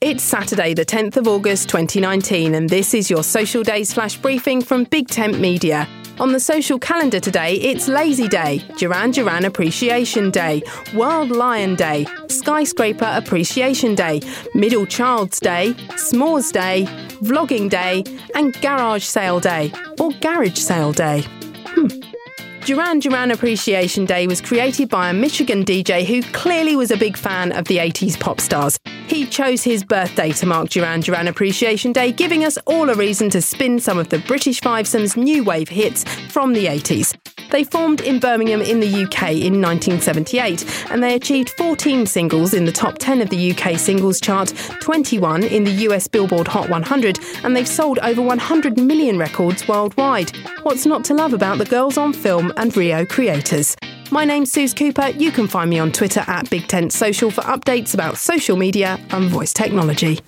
It's Saturday, the 10th of August 2019, and this is your Social Days flash briefing from Big Tent Media. On the social calendar today, it's Lazy Day, Duran Duran Appreciation Day, World Lion Day, Skyscraper Appreciation Day, Middle Child's Day, S'mores Day, Vlogging Day, and Garage Sale Day, or Garage Sale Day. Hmm. Duran Duran Appreciation Day was created by a Michigan DJ who clearly was a big fan of the 80s pop stars. He chose his birthday to mark Duran Duran Appreciation Day, giving us all a reason to spin some of the British Fivesome's new wave hits from the 80s. They formed in Birmingham in the UK in 1978 and they achieved 14 singles in the top 10 of the UK singles chart, 21 in the US Billboard Hot 100, and they've sold over 100 million records worldwide. What's not to love about the girls on film and Rio creators? My name's Suze Cooper. You can find me on Twitter at Big Tent Social for updates about social media and voice technology.